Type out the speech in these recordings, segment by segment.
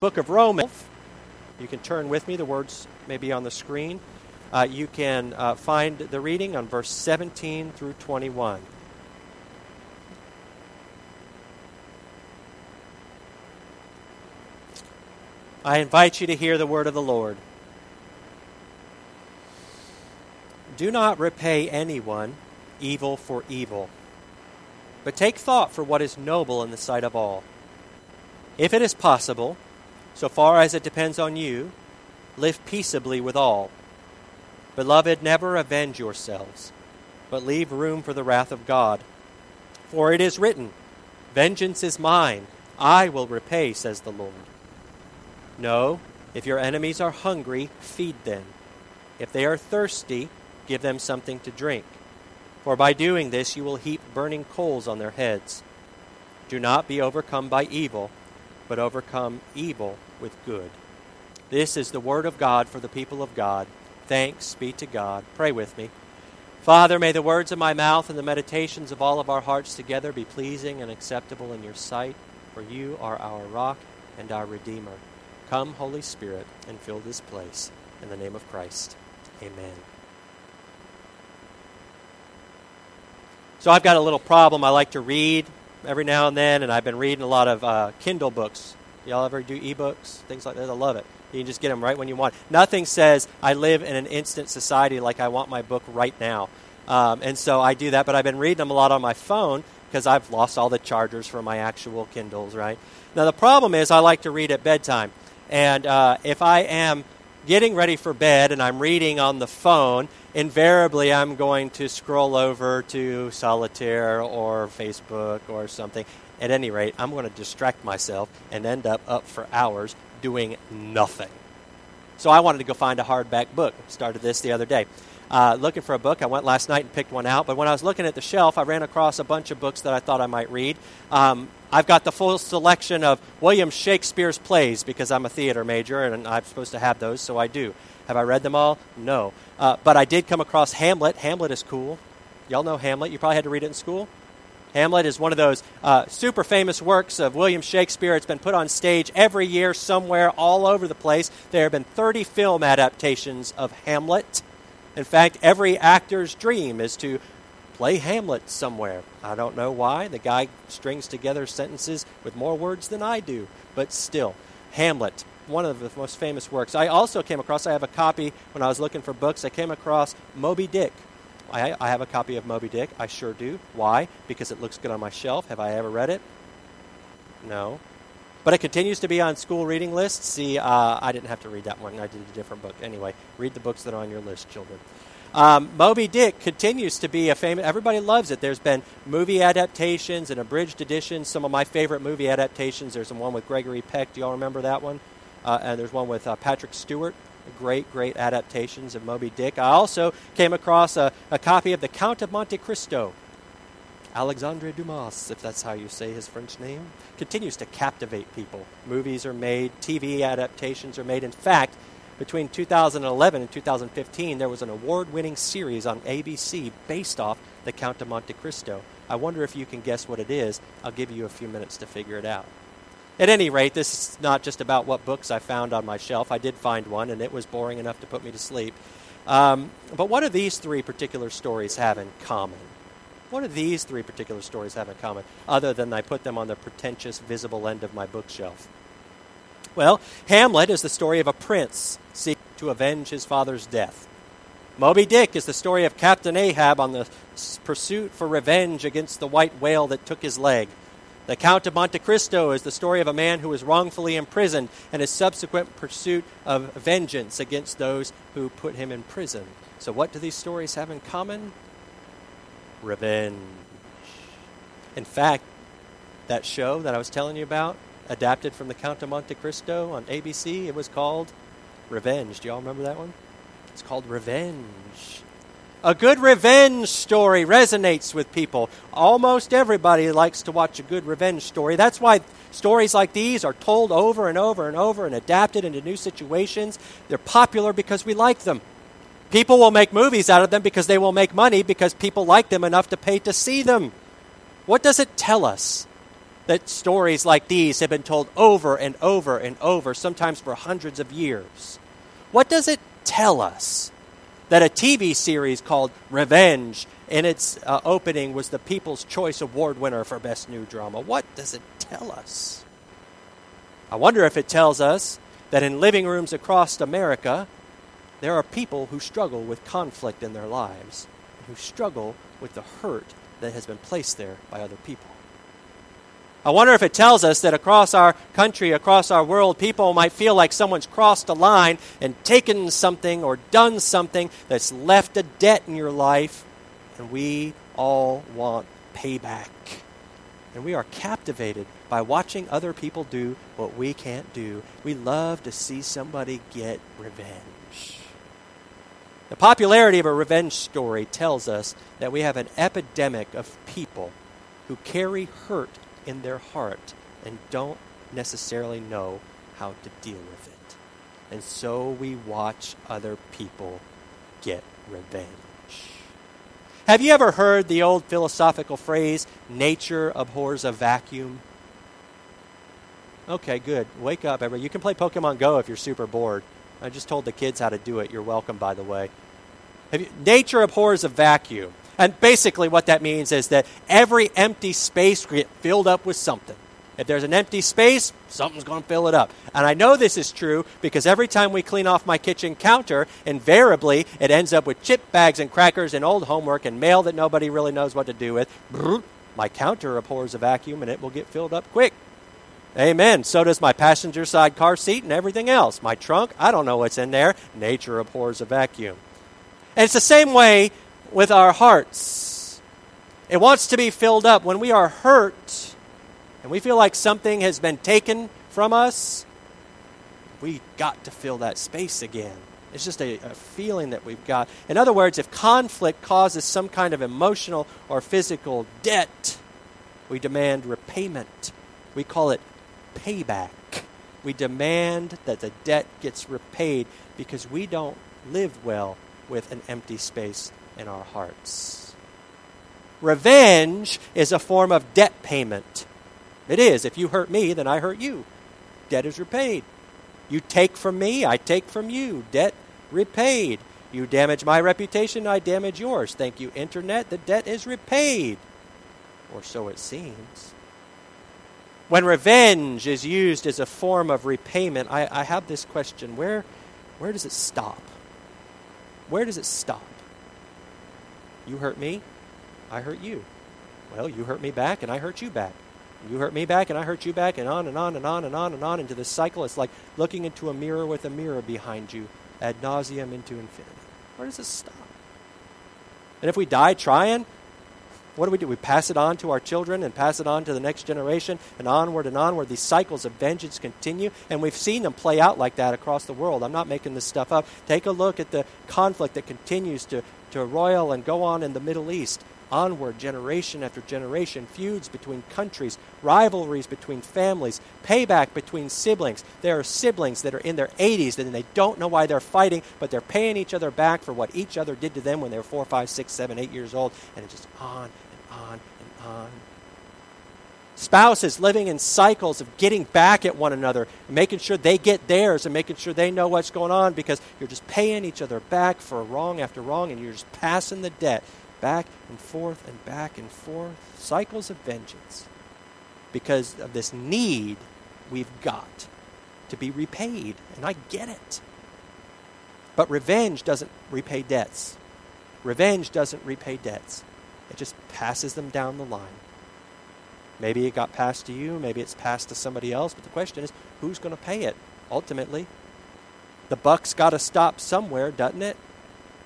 book of Romans. You can turn with me, the words may be on the screen. Uh, you can uh, find the reading on verse 17 through 21. I invite you to hear the word of the Lord. Do not repay anyone evil for evil, but take thought for what is noble in the sight of all. If it is possible, so far as it depends on you, live peaceably with all. Beloved, never avenge yourselves, but leave room for the wrath of God. For it is written, Vengeance is mine, I will repay, says the Lord. No, if your enemies are hungry, feed them. If they are thirsty, give them something to drink. For by doing this you will heap burning coals on their heads. Do not be overcome by evil, but overcome evil with good. This is the word of God for the people of God. Thanks be to God. Pray with me. Father, may the words of my mouth and the meditations of all of our hearts together be pleasing and acceptable in your sight, for you are our rock and our Redeemer. Come, Holy Spirit, and fill this place. In the name of Christ. Amen. So I've got a little problem. I like to read every now and then, and I've been reading a lot of uh, Kindle books Y'all ever do ebooks, things like that? I love it. You can just get them right when you want. Nothing says I live in an instant society like I want my book right now. Um, and so I do that, but I've been reading them a lot on my phone because I've lost all the chargers for my actual Kindles, right? Now, the problem is I like to read at bedtime. And uh, if I am getting ready for bed and I'm reading on the phone, invariably I'm going to scroll over to Solitaire or Facebook or something. At any rate, I'm going to distract myself and end up up for hours doing nothing. So I wanted to go find a hardback book. Started this the other day. Uh, looking for a book. I went last night and picked one out. But when I was looking at the shelf, I ran across a bunch of books that I thought I might read. Um, I've got the full selection of William Shakespeare's plays because I'm a theater major and I'm supposed to have those, so I do. Have I read them all? No. Uh, but I did come across Hamlet. Hamlet is cool. Y'all know Hamlet. You probably had to read it in school. Hamlet is one of those uh, super famous works of William Shakespeare. It's been put on stage every year somewhere all over the place. There have been 30 film adaptations of Hamlet. In fact, every actor's dream is to play Hamlet somewhere. I don't know why. The guy strings together sentences with more words than I do, but still, Hamlet, one of the most famous works. I also came across, I have a copy when I was looking for books, I came across Moby Dick I, I have a copy of Moby Dick. I sure do. Why? Because it looks good on my shelf. Have I ever read it? No. But it continues to be on school reading lists. See, uh, I didn't have to read that one. I did a different book. Anyway, read the books that are on your list, children. Um, Moby Dick continues to be a famous. Everybody loves it. There's been movie adaptations and abridged editions. Some of my favorite movie adaptations. There's one with Gregory Peck. Do y'all remember that one? Uh, and there's one with uh, Patrick Stewart great, great adaptations of Moby Dick. I also came across a, a copy of The Count of Monte Cristo. Alexandre Dumas, if that's how you say his French name, continues to captivate people. Movies are made, TV adaptations are made. In fact, between 2011 and 2015, there was an award winning series on ABC based off The Count of Monte Cristo. I wonder if you can guess what it is. I'll give you a few minutes to figure it out. At any rate, this is not just about what books I found on my shelf. I did find one, and it was boring enough to put me to sleep. Um, but what do these three particular stories have in common? What do these three particular stories have in common, other than I put them on the pretentious, visible end of my bookshelf? Well, Hamlet is the story of a prince seeking to avenge his father's death. Moby Dick is the story of Captain Ahab on the pursuit for revenge against the white whale that took his leg. The Count of Monte Cristo is the story of a man who was wrongfully imprisoned and his subsequent pursuit of vengeance against those who put him in prison. So, what do these stories have in common? Revenge. In fact, that show that I was telling you about, adapted from The Count of Monte Cristo on ABC, it was called Revenge. Do y'all remember that one? It's called Revenge. A good revenge story resonates with people. Almost everybody likes to watch a good revenge story. That's why stories like these are told over and over and over and adapted into new situations. They're popular because we like them. People will make movies out of them because they will make money because people like them enough to pay to see them. What does it tell us? that stories like these have been told over and over and over, sometimes for hundreds of years. What does it tell us? That a TV series called Revenge in its uh, opening was the People's Choice Award winner for Best New Drama. What does it tell us? I wonder if it tells us that in living rooms across America, there are people who struggle with conflict in their lives, who struggle with the hurt that has been placed there by other people. I wonder if it tells us that across our country, across our world, people might feel like someone's crossed a line and taken something or done something that's left a debt in your life, and we all want payback. And we are captivated by watching other people do what we can't do. We love to see somebody get revenge. The popularity of a revenge story tells us that we have an epidemic of people who carry hurt in their heart and don't necessarily know how to deal with it. And so we watch other people get revenge. Have you ever heard the old philosophical phrase, nature abhors a vacuum? Okay, good. Wake up, everybody. You can play Pokemon Go if you're super bored. I just told the kids how to do it. You're welcome, by the way. You, nature abhors a vacuum. And basically, what that means is that every empty space gets filled up with something. If there's an empty space, something's going to fill it up. And I know this is true because every time we clean off my kitchen counter, invariably it ends up with chip bags and crackers and old homework and mail that nobody really knows what to do with. My counter abhors a vacuum and it will get filled up quick. Amen. So does my passenger side car seat and everything else. My trunk, I don't know what's in there. Nature abhors a vacuum. And it's the same way with our hearts. It wants to be filled up. When we are hurt, and we feel like something has been taken from us, we got to fill that space again. It's just a, a, feeling that we've got. In other words, if conflict causes some kind of emotional or physical debt, we demand repayment. We call it payback. We demand that the debt gets repaid because we don't live well with an empty space in our hearts. Revenge is a form of debt payment. It is. If you hurt me, then I hurt you. Debt is repaid. You take from me, I take from you. Debt repaid. You damage my reputation, I damage yours. Thank you, Internet. The debt is repaid. Or so it seems. When revenge is used as a form of repayment, I, I have this question where, where does it stop? Where does it stop? You hurt me, I hurt you. Well, you hurt me back, and I hurt you back. You hurt me back, and I hurt you back, and on and on and on and on and on into this cycle. It's like looking into a mirror with a mirror behind you, ad nauseum into infinity. Where does it stop? And if we die trying, what do we do? We pass it on to our children and pass it on to the next generation and onward and onward. These cycles of vengeance continue, and we've seen them play out like that across the world. I'm not making this stuff up. Take a look at the conflict that continues to, to roil and go on in the Middle East onward, generation after generation, feuds between countries, rivalries between families, payback between siblings. There are siblings that are in their 80s and they don't know why they're fighting, but they're paying each other back for what each other did to them when they were four, five, six, seven, eight years old, and it's just on on and on. Spouses living in cycles of getting back at one another, making sure they get theirs and making sure they know what's going on because you're just paying each other back for wrong after wrong and you're just passing the debt back and forth and back and forth, cycles of vengeance, because of this need we've got to be repaid. And I get it. But revenge doesn't repay debts. Revenge doesn't repay debts. It just passes them down the line. Maybe it got passed to you, maybe it's passed to somebody else, but the question is who's going to pay it ultimately? The buck's got to stop somewhere, doesn't it?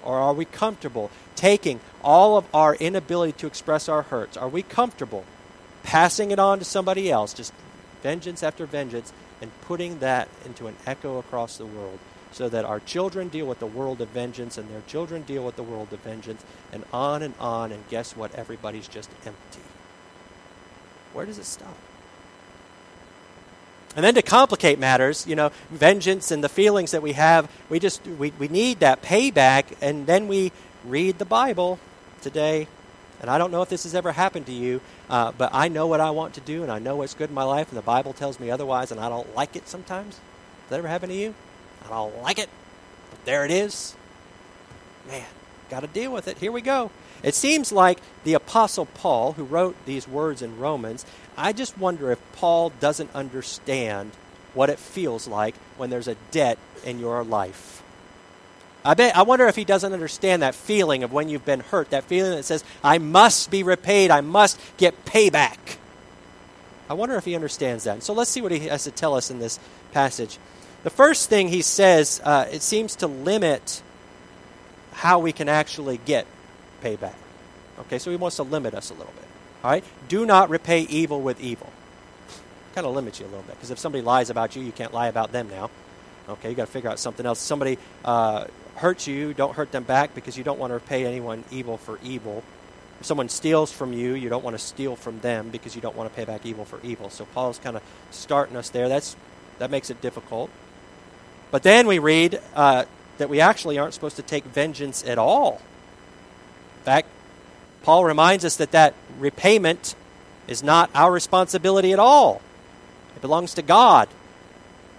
Or are we comfortable taking all of our inability to express our hurts? Are we comfortable passing it on to somebody else, just vengeance after vengeance, and putting that into an echo across the world so that our children deal with the world of vengeance and their children deal with the world of vengeance, and on and on, and guess what? Everybody's just empty. Where does it stop? And then to complicate matters, you know, vengeance and the feelings that we have, we just we, we need that payback and then we read the Bible today And I don't know if this has ever happened to you, uh, but I know what I want to do, and I know what's good in my life, and the Bible tells me otherwise, and I don't like it sometimes. Does that ever happen to you? I don't like it, but there it is. Man, got to deal with it. Here we go. It seems like the Apostle Paul, who wrote these words in Romans, I just wonder if Paul doesn't understand what it feels like when there's a debt in your life. I bet I wonder if he doesn't understand that feeling of when you've been hurt, that feeling that says, I must be repaid, I must get payback. I wonder if he understands that. So let's see what he has to tell us in this passage. The first thing he says, uh, it seems to limit how we can actually get payback. Okay, so he wants to limit us a little bit. All right? Do not repay evil with evil. Kind of limits you a little bit because if somebody lies about you, you can't lie about them now. Okay, you got to figure out something else. Somebody uh, hurts you, don't hurt them back because you don't want to repay anyone evil for evil. If someone steals from you, you don't want to steal from them because you don't want to pay back evil for evil. So Paul's kind of starting us there. That's that makes it difficult. But then we read uh, that we actually aren't supposed to take vengeance at all. In fact, Paul reminds us that that repayment is not our responsibility at all. It belongs to God.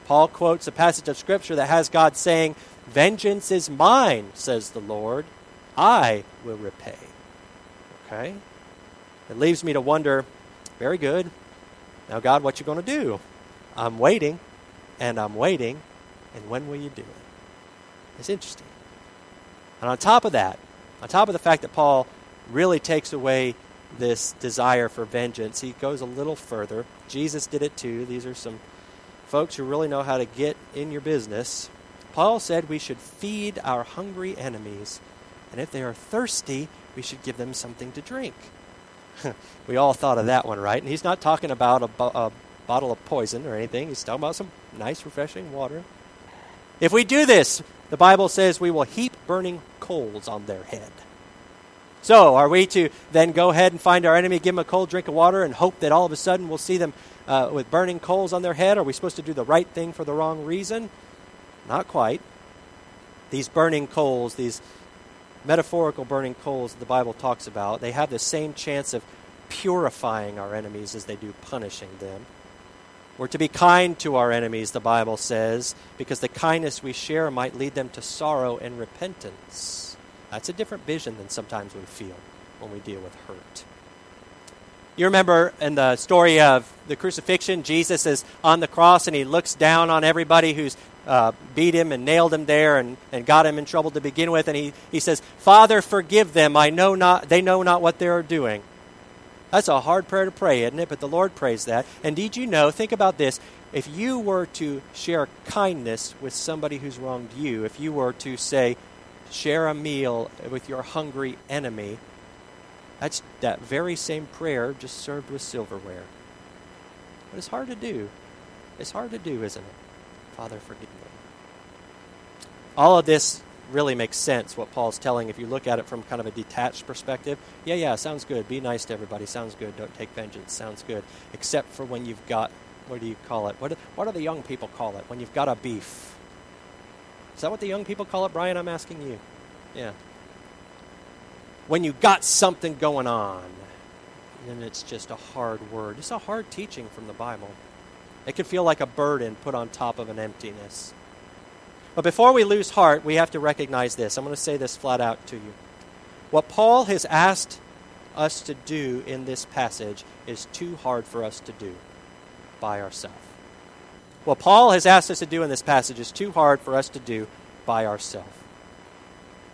Paul quotes a passage of Scripture that has God saying, Vengeance is mine, says the Lord. I will repay. Okay? It leaves me to wonder, very good. Now, God, what you going to do? I'm waiting, and I'm waiting, and when will you do it? It's interesting. And on top of that, on top of the fact that Paul really takes away this desire for vengeance, he goes a little further. Jesus did it too. These are some folks who really know how to get in your business. Paul said we should feed our hungry enemies, and if they are thirsty, we should give them something to drink. we all thought of that one, right? And he's not talking about a, bo- a bottle of poison or anything. He's talking about some nice, refreshing water. If we do this, the Bible says we will heap burning coals on their head. So, are we to then go ahead and find our enemy, give them a cold drink of water, and hope that all of a sudden we'll see them uh, with burning coals on their head? Are we supposed to do the right thing for the wrong reason? Not quite. These burning coals, these metaphorical burning coals that the Bible talks about, they have the same chance of purifying our enemies as they do punishing them. We're to be kind to our enemies, the Bible says, because the kindness we share might lead them to sorrow and repentance. That's a different vision than sometimes we feel when we deal with hurt. You remember in the story of the crucifixion, Jesus is on the cross and he looks down on everybody who's uh, beat him and nailed him there and, and got him in trouble to begin with. And he, he says, Father, forgive them. I know not, they know not what they are doing. That's a hard prayer to pray, isn't it? But the Lord prays that. And did you know, think about this, if you were to share kindness with somebody who's wronged you, if you were to say, share a meal with your hungry enemy, that's that very same prayer just served with silverware. But it's hard to do. It's hard to do, isn't it? Father, forgive me. All of this really makes sense, what Paul's telling, if you look at it from kind of a detached perspective. Yeah, yeah, sounds good. Be nice to everybody. Sounds good. Don't take vengeance. Sounds good. Except for when you've got, what do you call it? What, what do the young people call it? When you've got a beef. Is that what the young people call it, Brian? I'm asking you. Yeah when you got something going on. And it's just a hard word. It's a hard teaching from the Bible. It can feel like a burden put on top of an emptiness. But before we lose heart, we have to recognize this. I'm going to say this flat out to you. What Paul has asked us to do in this passage is too hard for us to do by ourselves. What Paul has asked us to do in this passage is too hard for us to do by ourselves.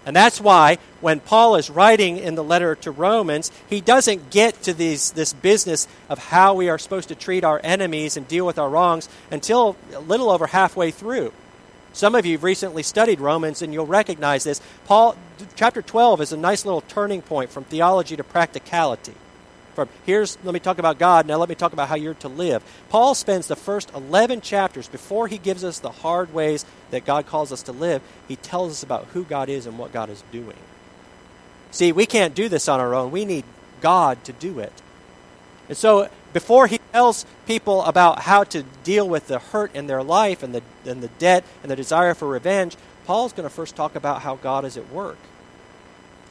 And that's why when Paul is writing in the letter to Romans, he doesn't get to these, this business of how we are supposed to treat our enemies and deal with our wrongs until a little over halfway through. Some of you have recently studied Romans and you'll recognize this. Paul chapter 12 is a nice little turning point from theology to practicality from here's let me talk about God, now let me talk about how you're to live. Paul spends the first 11 chapters before he gives us the hard ways that God calls us to live, he tells us about who God is and what God is doing. See, we can't do this on our own. We need God to do it. And so before he tells people about how to deal with the hurt in their life and the, and the debt and the desire for revenge, Paul's going to first talk about how God is at work.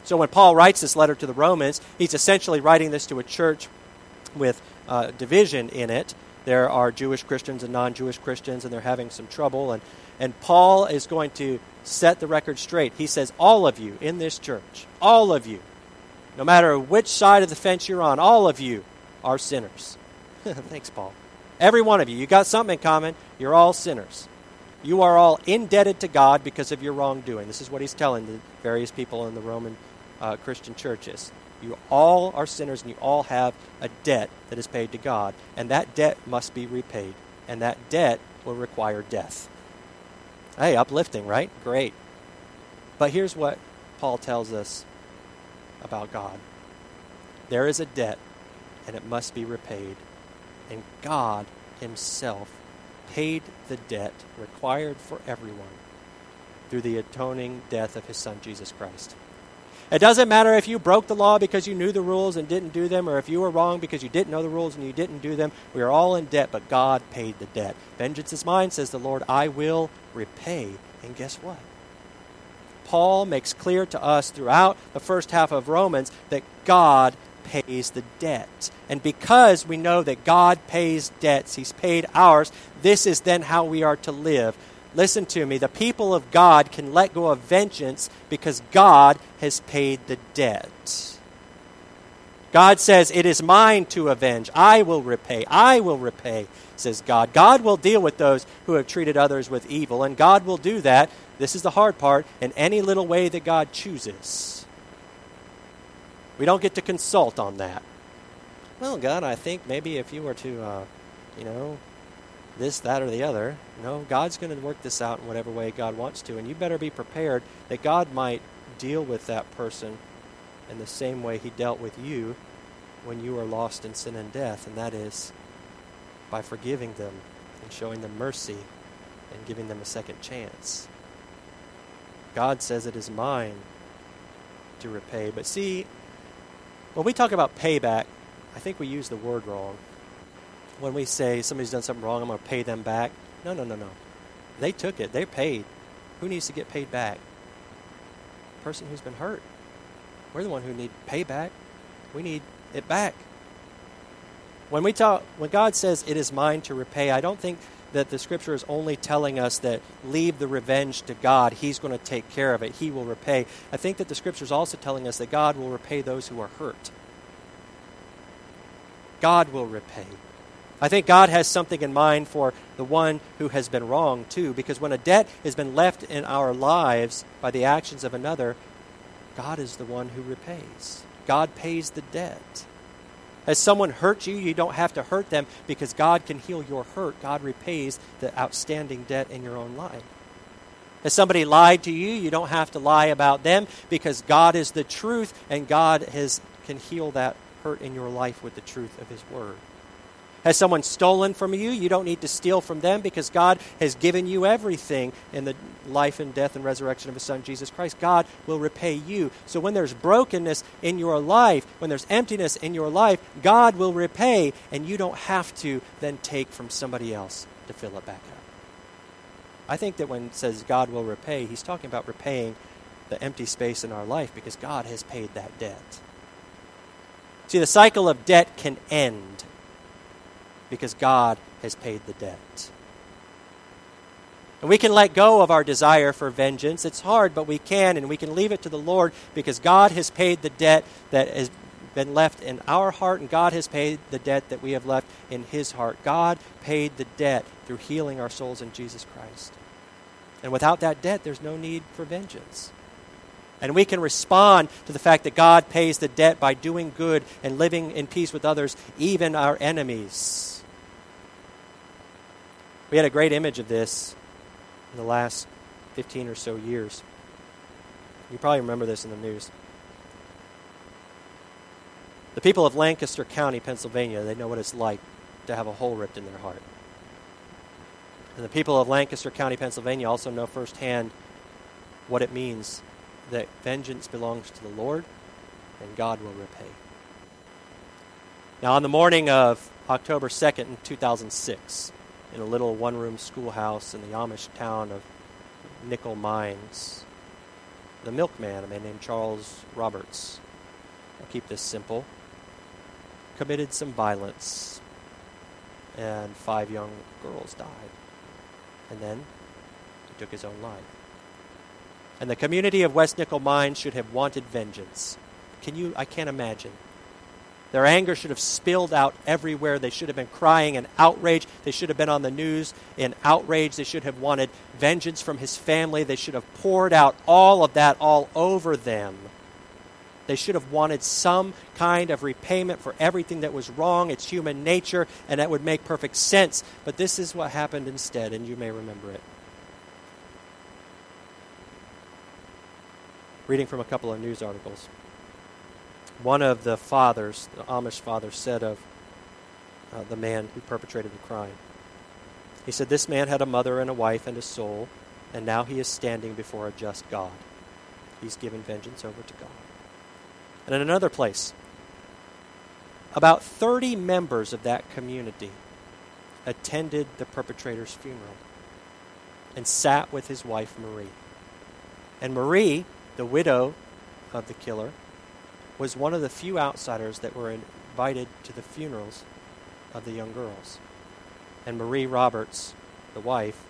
So when Paul writes this letter to the Romans, he's essentially writing this to a church with uh, division in it. There are Jewish Christians and non Jewish Christians, and they're having some trouble. And, and Paul is going to set the record straight. He says, All of you in this church, all of you, no matter which side of the fence you're on, all of you are sinners. Thanks, Paul. Every one of you. You got something in common. You're all sinners. You are all indebted to God because of your wrongdoing. This is what he's telling the various people in the Roman uh, Christian churches. You all are sinners and you all have a debt that is paid to God, and that debt must be repaid, and that debt will require death. Hey, uplifting, right? Great. But here's what Paul tells us about God there is a debt, and it must be repaid. And God Himself paid the debt required for everyone through the atoning death of His Son, Jesus Christ. It doesn't matter if you broke the law because you knew the rules and didn't do them, or if you were wrong because you didn't know the rules and you didn't do them. We are all in debt, but God paid the debt. Vengeance is mine, says the Lord. I will repay. And guess what? Paul makes clear to us throughout the first half of Romans that God pays the debt. And because we know that God pays debts, He's paid ours, this is then how we are to live. Listen to me. The people of God can let go of vengeance because God has paid the debt. God says, It is mine to avenge. I will repay. I will repay, says God. God will deal with those who have treated others with evil, and God will do that. This is the hard part in any little way that God chooses. We don't get to consult on that. Well, God, I think maybe if you were to, uh, you know, this, that, or the other. No, God's going to work this out in whatever way God wants to. And you better be prepared that God might deal with that person in the same way he dealt with you when you were lost in sin and death, and that is by forgiving them and showing them mercy and giving them a second chance. God says it is mine to repay. But see, when we talk about payback, I think we use the word wrong when we say somebody's done something wrong, I'm going to pay them back. No, no, no, no. They took it. They're paid. Who needs to get paid back? The person who's been hurt. We're the one who need payback. We need it back. When we talk, when God says it is mine to repay, I don't think that the scripture is only telling us that leave the revenge to God. He's going to take care of it. He will repay. I think that the scripture is also telling us that God will repay those who are hurt. God will repay. I think God has something in mind for the one who has been wronged, too, because when a debt has been left in our lives by the actions of another, God is the one who repays. God pays the debt. As someone hurts you, you don't have to hurt them because God can heal your hurt. God repays the outstanding debt in your own life. As somebody lied to you, you don't have to lie about them because God is the truth and God has, can heal that hurt in your life with the truth of His Word. Has someone stolen from you? You don't need to steal from them because God has given you everything in the life and death and resurrection of His Son, Jesus Christ. God will repay you. So when there's brokenness in your life, when there's emptiness in your life, God will repay, and you don't have to then take from somebody else to fill it back up. I think that when it says God will repay, He's talking about repaying the empty space in our life because God has paid that debt. See, the cycle of debt can end because God has paid the debt. And we can let go of our desire for vengeance. It's hard, but we can, and we can leave it to the Lord because God has paid the debt that has been left in our heart, and God has paid the debt that we have left in His heart. God paid the debt through healing our souls in Jesus Christ. And without that debt, there's no need for vengeance. And we can respond to the fact that God pays the debt by doing good and living in peace with others, even our enemies. We had a great image of this in the last 15 or so years. You probably remember this in the news. The people of Lancaster County, Pennsylvania, they know what it's like to have a hole ripped in their heart. And the people of Lancaster County, Pennsylvania also know firsthand what it means that vengeance belongs to the Lord and God will repay. Now, on the morning of October 2nd, 2006, in a little one room schoolhouse in the Amish town of Nickel Mines. the milkman, a man named Charles Roberts, I'll keep this simple, committed some violence, and five young girls died. And then he took his own life. And the community of West Nickel Mines should have wanted vengeance. Can you? I can't imagine. Their anger should have spilled out everywhere. They should have been crying in outrage. They should have been on the news in outrage. They should have wanted vengeance from his family. They should have poured out all of that all over them. They should have wanted some kind of repayment for everything that was wrong. It's human nature, and that would make perfect sense. But this is what happened instead, and you may remember it. Reading from a couple of news articles one of the fathers, the Amish father, said of uh, the man who perpetrated the crime. He said, This man had a mother and a wife and a soul, and now he is standing before a just God. He's given vengeance over to God. And in another place, about 30 members of that community attended the perpetrator's funeral and sat with his wife, Marie. And Marie, the widow of the killer, was one of the few outsiders that were invited to the funerals of the young girls. And Marie Roberts, the wife,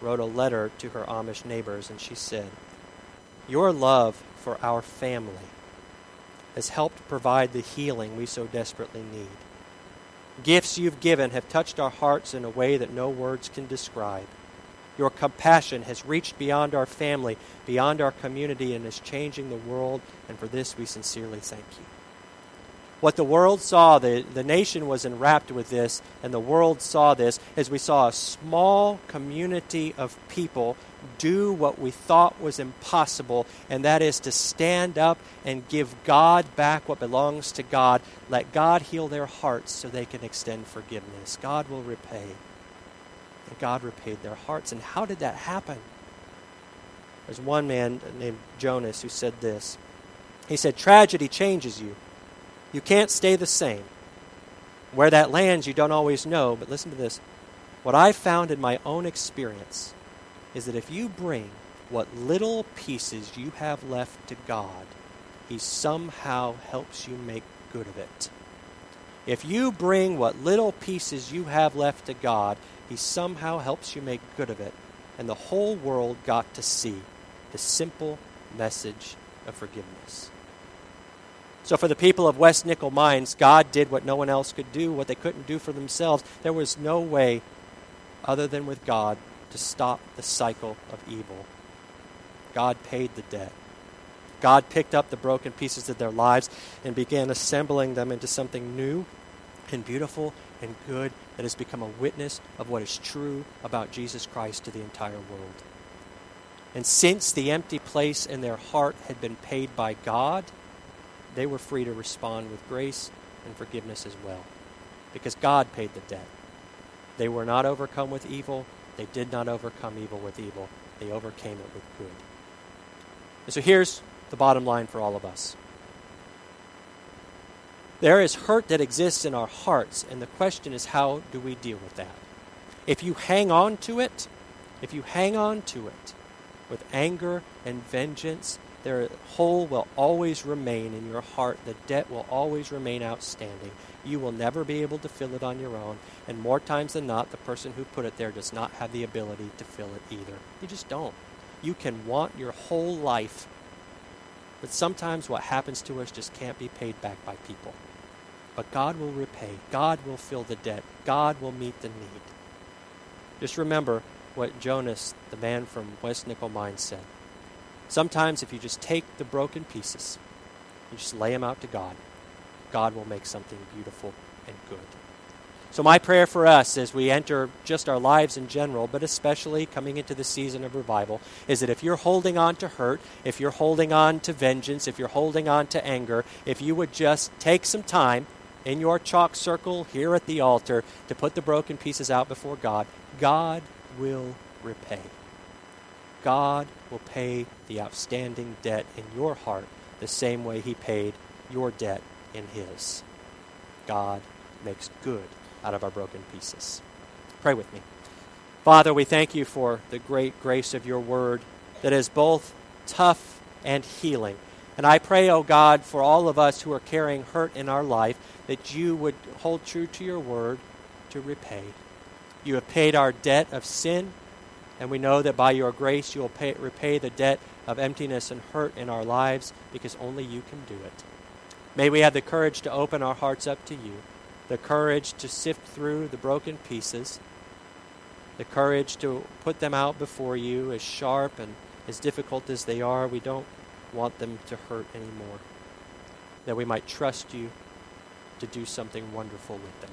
wrote a letter to her Amish neighbors, and she said, Your love for our family has helped provide the healing we so desperately need. Gifts you've given have touched our hearts in a way that no words can describe. Your compassion has reached beyond our family, beyond our community, and is changing the world, and for this we sincerely thank you. What the world saw, the, the nation was enwrapped with this, and the world saw this as we saw a small community of people do what we thought was impossible, and that is to stand up and give God back what belongs to God. Let God heal their hearts so they can extend forgiveness. God will repay and God repaid their hearts. And how did that happen? There's one man named Jonas who said this. He said, Tragedy changes you. You can't stay the same. Where that lands, you don't always know, but listen to this. What I've found in my own experience is that if you bring what little pieces you have left to God, He somehow helps you make good of it. If you bring what little pieces you have left to God, he somehow helps you make good of it. And the whole world got to see the simple message of forgiveness. So, for the people of West Nickel Mines, God did what no one else could do, what they couldn't do for themselves. There was no way, other than with God, to stop the cycle of evil. God paid the debt. God picked up the broken pieces of their lives and began assembling them into something new and beautiful and good that has become a witness of what is true about Jesus Christ to the entire world. And since the empty place in their heart had been paid by God, they were free to respond with grace and forgiveness as well. Because God paid the debt. They were not overcome with evil. They did not overcome evil with evil. They overcame it with good. And so here's the bottom line for all of us there is hurt that exists in our hearts, and the question is how do we deal with that? If you hang on to it, if you hang on to it with anger and vengeance, their hole will always remain in your heart. The debt will always remain outstanding. You will never be able to fill it on your own. And more times than not, the person who put it there does not have the ability to fill it either. You just don't. You can want your whole life, but sometimes what happens to us just can't be paid back by people. But God will repay. God will fill the debt. God will meet the need. Just remember what Jonas, the man from West Nickel Mine, said. Sometimes, if you just take the broken pieces, you just lay them out to God, God will make something beautiful and good. So, my prayer for us as we enter just our lives in general, but especially coming into the season of revival, is that if you're holding on to hurt, if you're holding on to vengeance, if you're holding on to anger, if you would just take some time in your chalk circle here at the altar to put the broken pieces out before God, God will repay. God will pay the outstanding debt in your heart the same way He paid your debt in His. God makes good out of our broken pieces. Pray with me. Father, we thank you for the great grace of your word that is both tough and healing. And I pray, O oh God, for all of us who are carrying hurt in our life, that you would hold true to your word to repay. You have paid our debt of sin, and we know that by your grace you will pay, repay the debt of emptiness and hurt in our lives because only you can do it. May we have the courage to open our hearts up to you, the courage to sift through the broken pieces, the courage to put them out before you as sharp and as difficult as they are. We don't want them to hurt anymore. That we might trust you to do something wonderful with them.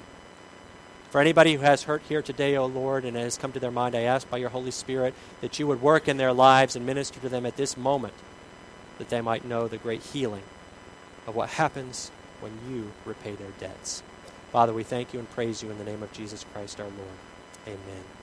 For anybody who has hurt here today, O Lord, and it has come to their mind, I ask by your Holy Spirit that you would work in their lives and minister to them at this moment, that they might know the great healing of what happens when you repay their debts. Father, we thank you and praise you in the name of Jesus Christ our Lord. Amen.